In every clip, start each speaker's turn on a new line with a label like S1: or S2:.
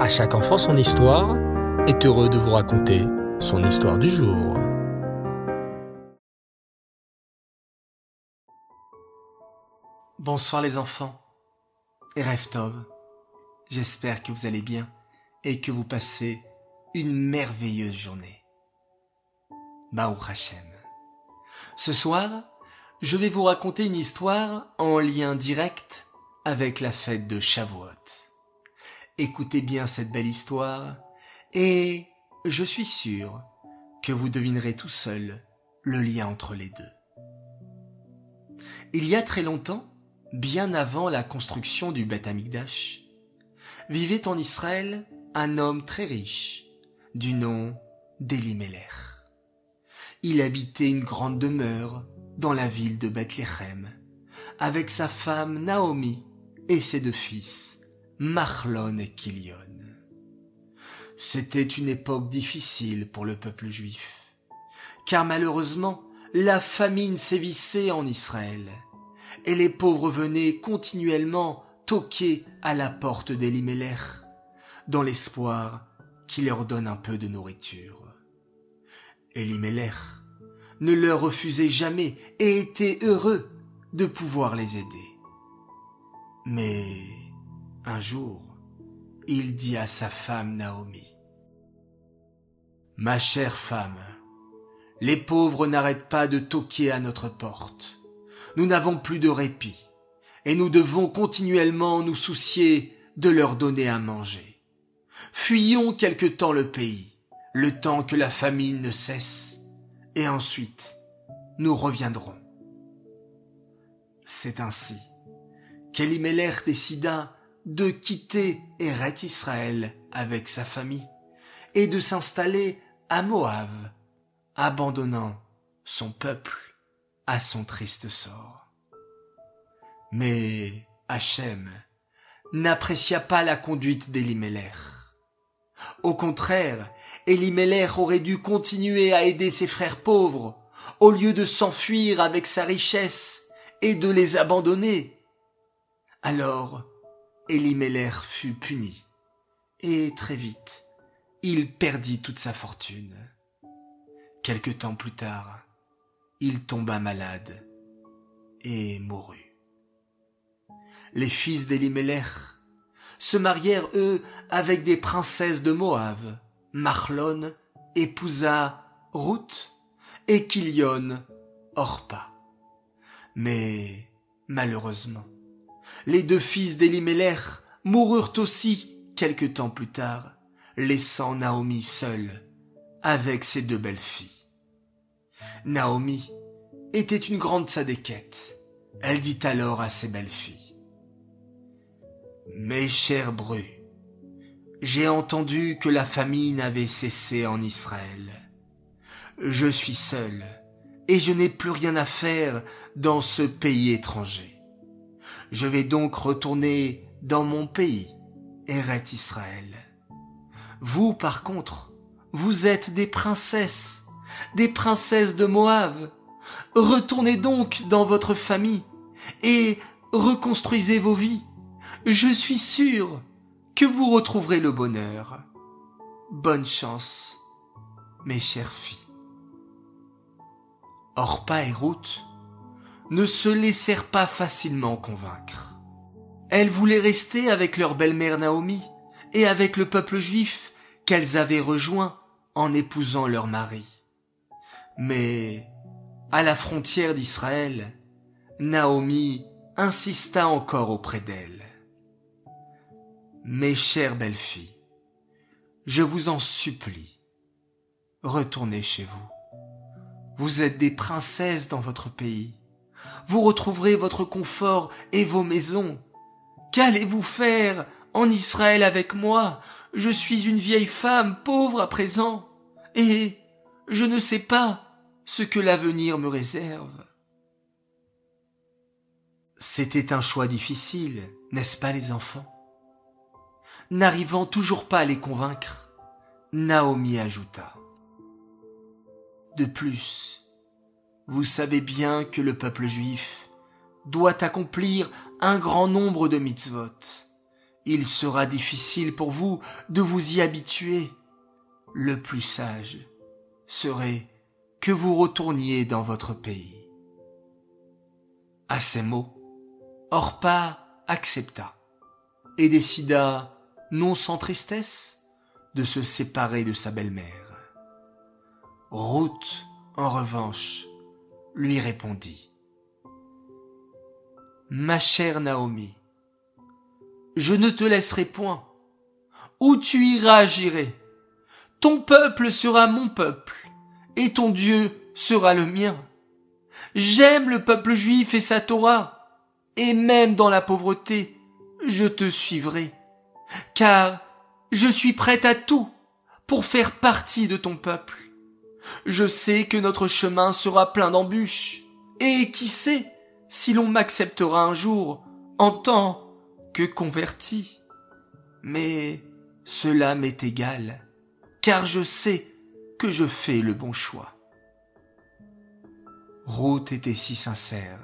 S1: À chaque enfant son histoire est heureux de vous raconter son histoire du jour.
S2: Bonsoir les enfants Tov. J'espère que vous allez bien et que vous passez une merveilleuse journée. Baou Hashem. Ce soir, je vais vous raconter une histoire en lien direct avec la fête de Shavuot. Écoutez bien cette belle histoire et je suis sûr que vous devinerez tout seul le lien entre les deux. Il y a très longtemps, bien avant la construction du Beth Amikdash, vivait en Israël un homme très riche, du nom d'Elimelech. Il habitait une grande demeure dans la ville de Bethléem, avec sa femme Naomi et ses deux fils, Marlon et Kilion. C'était une époque difficile pour le peuple juif, car malheureusement la famine sévissait en Israël, et les pauvres venaient continuellement toquer à la porte d'Elimelech, dans l'espoir qu'il leur donne un peu de nourriture. Elimelech ne leur refusait jamais et était heureux de pouvoir les aider. Mais un jour, il dit à sa femme Naomi, Ma chère femme, les pauvres n'arrêtent pas de toquer à notre porte. Nous n'avons plus de répit, et nous devons continuellement nous soucier de leur donner à manger. Fuyons quelque temps le pays, le temps que la famine ne cesse, et ensuite nous reviendrons. C'est ainsi qu'Elimelech décida de quitter Eret Israël avec sa famille et de s'installer à Moab, abandonnant son peuple à son triste sort. Mais Hachem n'apprécia pas la conduite d'Elimelech. Au contraire, Elimelech aurait dû continuer à aider ses frères pauvres, au lieu de s'enfuir avec sa richesse et de les abandonner. Alors, Elimelech fut puni, et très vite, il perdit toute sa fortune. Quelque temps plus tard, il tomba malade et mourut. Les fils d'Elimelech se marièrent, eux, avec des princesses de Moab. Marlon épousa Ruth et Kilion Orpa. Mais, malheureusement, les deux fils d'Elimelech moururent aussi quelque temps plus tard, laissant Naomi seule avec ses deux belles filles. Naomi était une grande sadéquette. Elle dit alors à ses belles filles Mes chères bru, j'ai entendu que la famine avait cessé en Israël. Je suis seule et je n'ai plus rien à faire dans ce pays étranger. Je vais donc retourner dans mon pays, Eret Israël. Vous, par contre, vous êtes des princesses, des princesses de Moab. Retournez donc dans votre famille et reconstruisez vos vies. Je suis sûr que vous retrouverez le bonheur. Bonne chance, mes chères filles. Orpa et Ruth ne se laissèrent pas facilement convaincre. Elles voulaient rester avec leur belle-mère Naomi et avec le peuple juif qu'elles avaient rejoint en épousant leur mari. Mais, à la frontière d'Israël, Naomi insista encore auprès d'elle. Mes chères belles-filles, je vous en supplie, retournez chez vous. Vous êtes des princesses dans votre pays. Vous retrouverez votre confort et vos maisons. Qu'allez-vous faire en Israël avec moi? Je suis une vieille femme pauvre à présent, et je ne sais pas ce que l'avenir me réserve. C'était un choix difficile, n'est-ce pas les enfants? N'arrivant toujours pas à les convaincre, Naomi ajouta. De plus, vous savez bien que le peuple juif doit accomplir un grand nombre de mitzvot, il sera difficile pour vous de vous y habituer. Le plus sage serait que vous retourniez dans votre pays. À ces mots, Orpa accepta et décida, non sans tristesse, de se séparer de sa belle-mère. Ruth, en revanche, lui répondit. Ma chère Naomi, je ne te laisserai point. Où tu iras, j'irai. Ton peuple sera mon peuple, et ton Dieu sera le mien. J'aime le peuple juif et sa Torah, et même dans la pauvreté, je te suivrai, car je suis prête à tout pour faire partie de ton peuple. Je sais que notre chemin sera plein d'embûches, et qui sait si l'on m'acceptera un jour en tant que converti. Mais cela m'est égal, car je sais que je fais le bon choix. Ruth était si sincère.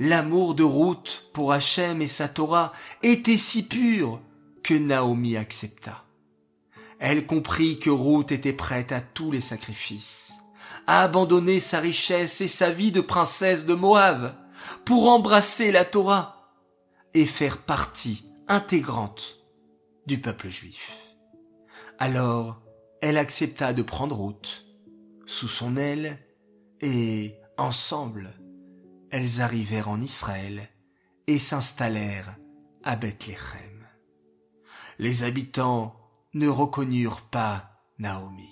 S2: L'amour de Ruth pour Hachem et sa Torah était si pur que Naomi accepta. Elle comprit que Ruth était prête à tous les sacrifices, à abandonner sa richesse et sa vie de princesse de Moab pour embrasser la Torah et faire partie intégrante du peuple juif. Alors, elle accepta de prendre Ruth sous son aile et, ensemble, elles arrivèrent en Israël et s'installèrent à Bethléem. Les habitants ne reconnurent pas Naomi.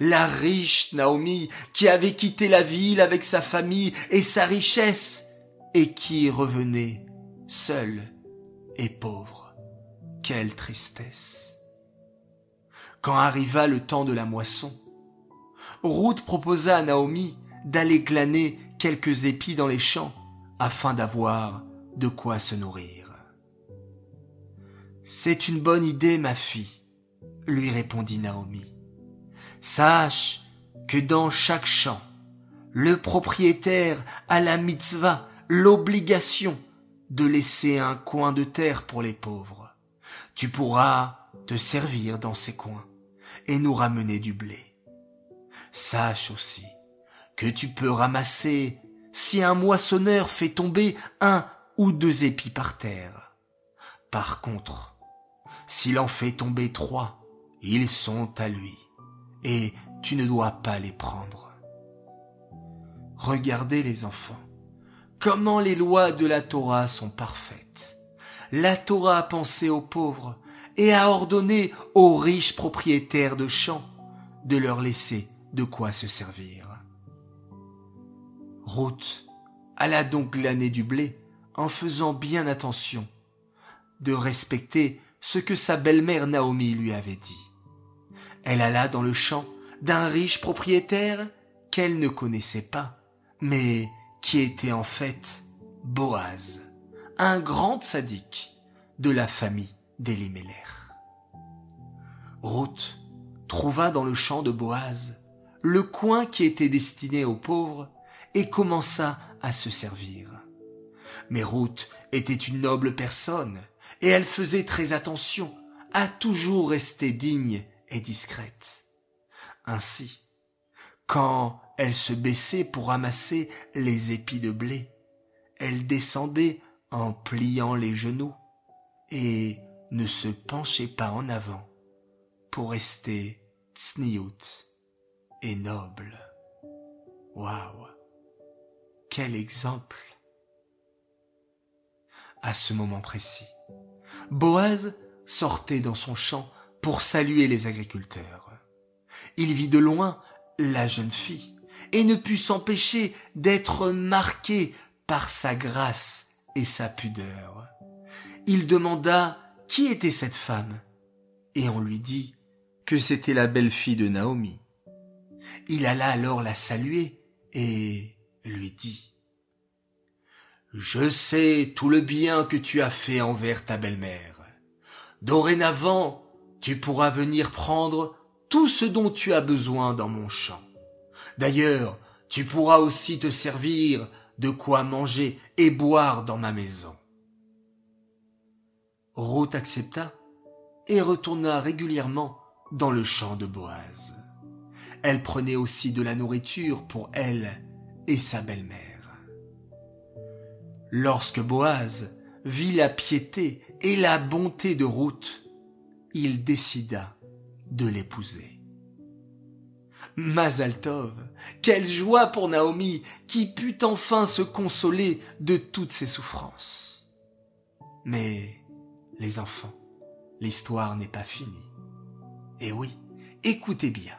S2: La riche Naomi qui avait quitté la ville avec sa famille et sa richesse et qui revenait seule et pauvre. Quelle tristesse. Quand arriva le temps de la moisson, Ruth proposa à Naomi d'aller glaner quelques épis dans les champs afin d'avoir de quoi se nourrir. C'est une bonne idée, ma fille, lui répondit Naomi. Sache que dans chaque champ, le propriétaire a la mitzvah, l'obligation de laisser un coin de terre pour les pauvres. Tu pourras te servir dans ces coins et nous ramener du blé. Sache aussi que tu peux ramasser si un moissonneur fait tomber un ou deux épis par terre. Par contre, s'il en fait tomber trois, ils sont à lui, et tu ne dois pas les prendre. Regardez les enfants, comment les lois de la Torah sont parfaites. La Torah a pensé aux pauvres et a ordonné aux riches propriétaires de champs de leur laisser de quoi se servir. Ruth alla donc glaner du blé en faisant bien attention de respecter ce que sa belle-mère Naomi lui avait dit. Elle alla dans le champ d'un riche propriétaire qu'elle ne connaissait pas, mais qui était en fait Boaz, un grand sadique de la famille d'Elimelech. Ruth trouva dans le champ de Boaz le coin qui était destiné aux pauvres et commença à se servir. Mais Ruth était une noble personne et elle faisait très attention à toujours rester digne discrète. Ainsi, quand elle se baissait pour ramasser les épis de blé, elle descendait en pliant les genoux et ne se penchait pas en avant pour rester tsniout et noble. Waouh! Quel exemple! À ce moment précis, Boaz sortait dans son champ pour saluer les agriculteurs. Il vit de loin la jeune fille et ne put s'empêcher d'être marqué par sa grâce et sa pudeur. Il demanda qui était cette femme et on lui dit que c'était la belle-fille de Naomi. Il alla alors la saluer et lui dit Je sais tout le bien que tu as fait envers ta belle-mère. Dorénavant, tu pourras venir prendre tout ce dont tu as besoin dans mon champ. D'ailleurs, tu pourras aussi te servir de quoi manger et boire dans ma maison. Ruth accepta et retourna régulièrement dans le champ de Boaz. Elle prenait aussi de la nourriture pour elle et sa belle-mère. Lorsque Boaz vit la piété et la bonté de Ruth, il décida de l'épouser. Mazaltov, quelle joie pour Naomi qui put enfin se consoler de toutes ses souffrances. Mais les enfants, l'histoire n'est pas finie. Et oui, écoutez bien.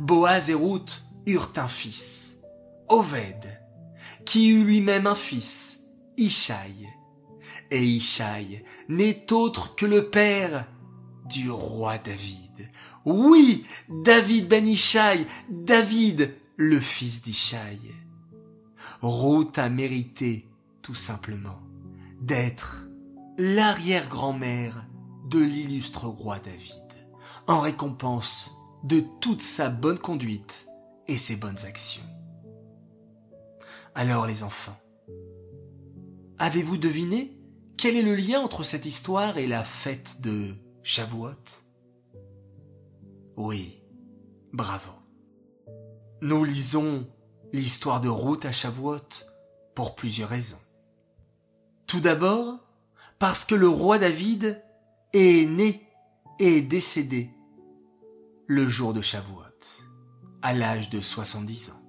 S2: Boaz et Ruth eurent un fils, Oved, qui eut lui-même un fils, Ishaï. Et Ishaï n'est autre que le père du roi David. Oui, David ben Ishaï, David, le fils d'Ishaï. Ruth a mérité, tout simplement, d'être l'arrière-grand-mère de l'illustre roi David, en récompense de toute sa bonne conduite et ses bonnes actions. Alors les enfants, avez-vous deviné quel est le lien entre cette histoire et la fête de Shavuot? Oui, bravo. Nous lisons l'histoire de Ruth à Shavuot pour plusieurs raisons. Tout d'abord, parce que le roi David est né et décédé le jour de Shavuot, à l'âge de 70 ans.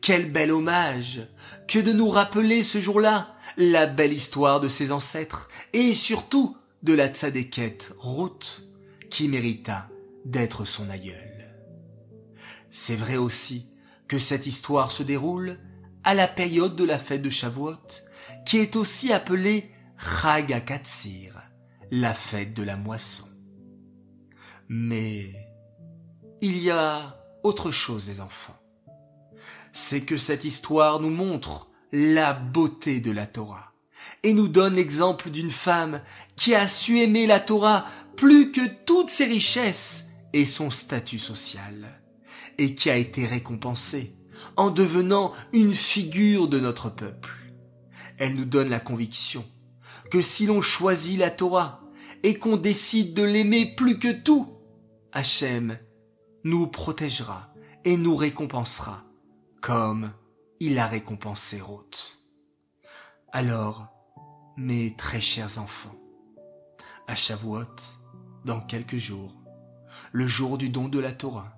S2: Quel bel hommage que de nous rappeler ce jour-là la belle histoire de ses ancêtres et surtout de la tzadékette Ruth qui mérita d'être son aïeul. C'est vrai aussi que cette histoire se déroule à la période de la fête de Shavuot qui est aussi appelée Chag la fête de la moisson. Mais il y a autre chose, les enfants. C'est que cette histoire nous montre la beauté de la Torah et nous donne l'exemple d'une femme qui a su aimer la Torah plus que toutes ses richesses et son statut social, et qui a été récompensée en devenant une figure de notre peuple. Elle nous donne la conviction que si l'on choisit la Torah et qu'on décide de l'aimer plus que tout, Hachem nous protégera et nous récompensera, comme il a récompensé Ruth. Alors, mes très chers enfants, à Shavuot, dans quelques jours, le jour du don de la Torah,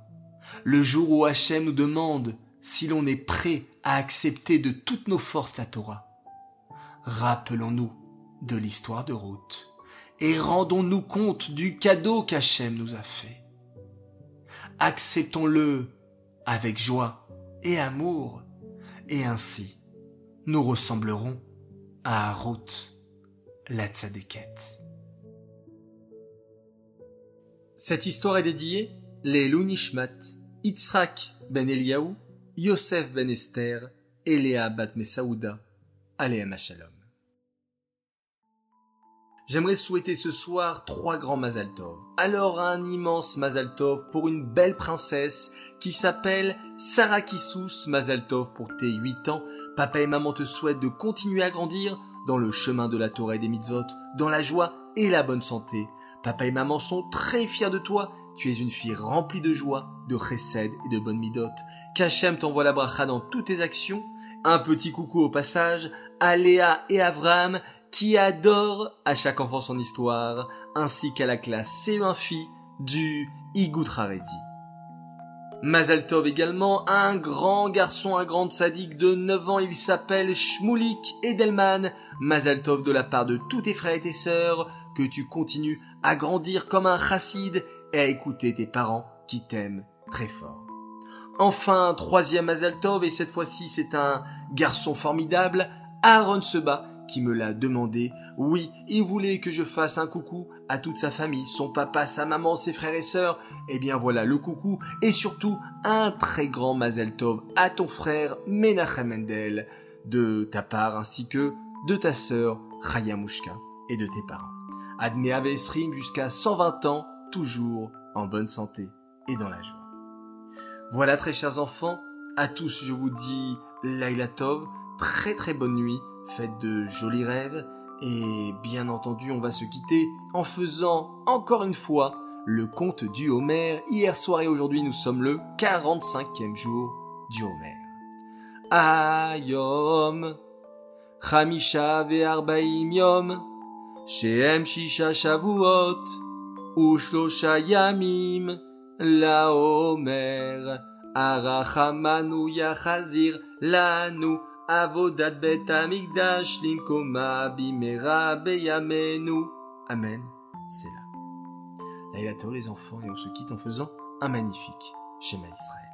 S2: le jour où Hachem nous demande si l'on est prêt à accepter de toutes nos forces la Torah. Rappelons-nous de l'histoire de Ruth et rendons-nous compte du cadeau qu'Hachem nous a fait acceptons-le avec joie et amour, et ainsi nous ressemblerons à la tzadékette.
S1: Cette histoire est dédiée les Lunishmat, Yitzhak ben Eliaou, Yosef ben Esther et Léa bat Messaouda, Aléa Shalom. J'aimerais souhaiter ce soir trois grands Mazaltov. Alors un immense Mazaltov pour une belle princesse qui s'appelle Sarah Kissous Mazaltov pour tes 8 ans. Papa et maman te souhaitent de continuer à grandir dans le chemin de la Torah et des mitzvot, dans la joie et la bonne santé. Papa et maman sont très fiers de toi. Tu es une fille remplie de joie, de chesed et de bonne midot. Kachem t'envoie la bracha dans toutes tes actions. Un petit coucou au passage à Léa et Avram qui adore à chaque enfant son histoire, ainsi qu'à la classe C1 Phi du Igout. Mazaltov également, un grand garçon, un grand sadique de 9 ans, il s'appelle Shmoulik Edelman. Mazaltov de la part de tous tes frères et tes sœurs, que tu continues à grandir comme un chassid et à écouter tes parents qui t'aiment très fort. Enfin, troisième Mazaltov, et cette fois-ci c'est un garçon formidable, Aaron Seba, qui me l'a demandé. Oui, il voulait que je fasse un coucou à toute sa famille, son papa, sa maman, ses frères et sœurs. Eh bien voilà le coucou et surtout un très grand Mazel Tov à ton frère Menachem Mendel de ta part ainsi que de ta sœur Mouchka et de tes parents. Admet Avesrim jusqu'à 120 ans, toujours en bonne santé et dans la joie. Voilà très chers enfants, à tous je vous dis Laila Tov, très très bonne nuit faites de jolis rêves Et bien entendu, on va se quitter en faisant encore une fois le conte du Homer. Hier soir et aujourd'hui, nous sommes le 45e jour du Homer. Ayom, Chamisha ve'arbaim yom, Shehem shisha shavuot, Ushlosha yamim, La Homer, Arachamanu yachazir lanu, Avodat bet amigdash linkoma bimera beyamenu. Amen. C'est là. Là, les enfants, et on se quitte en faisant un magnifique schéma Israël.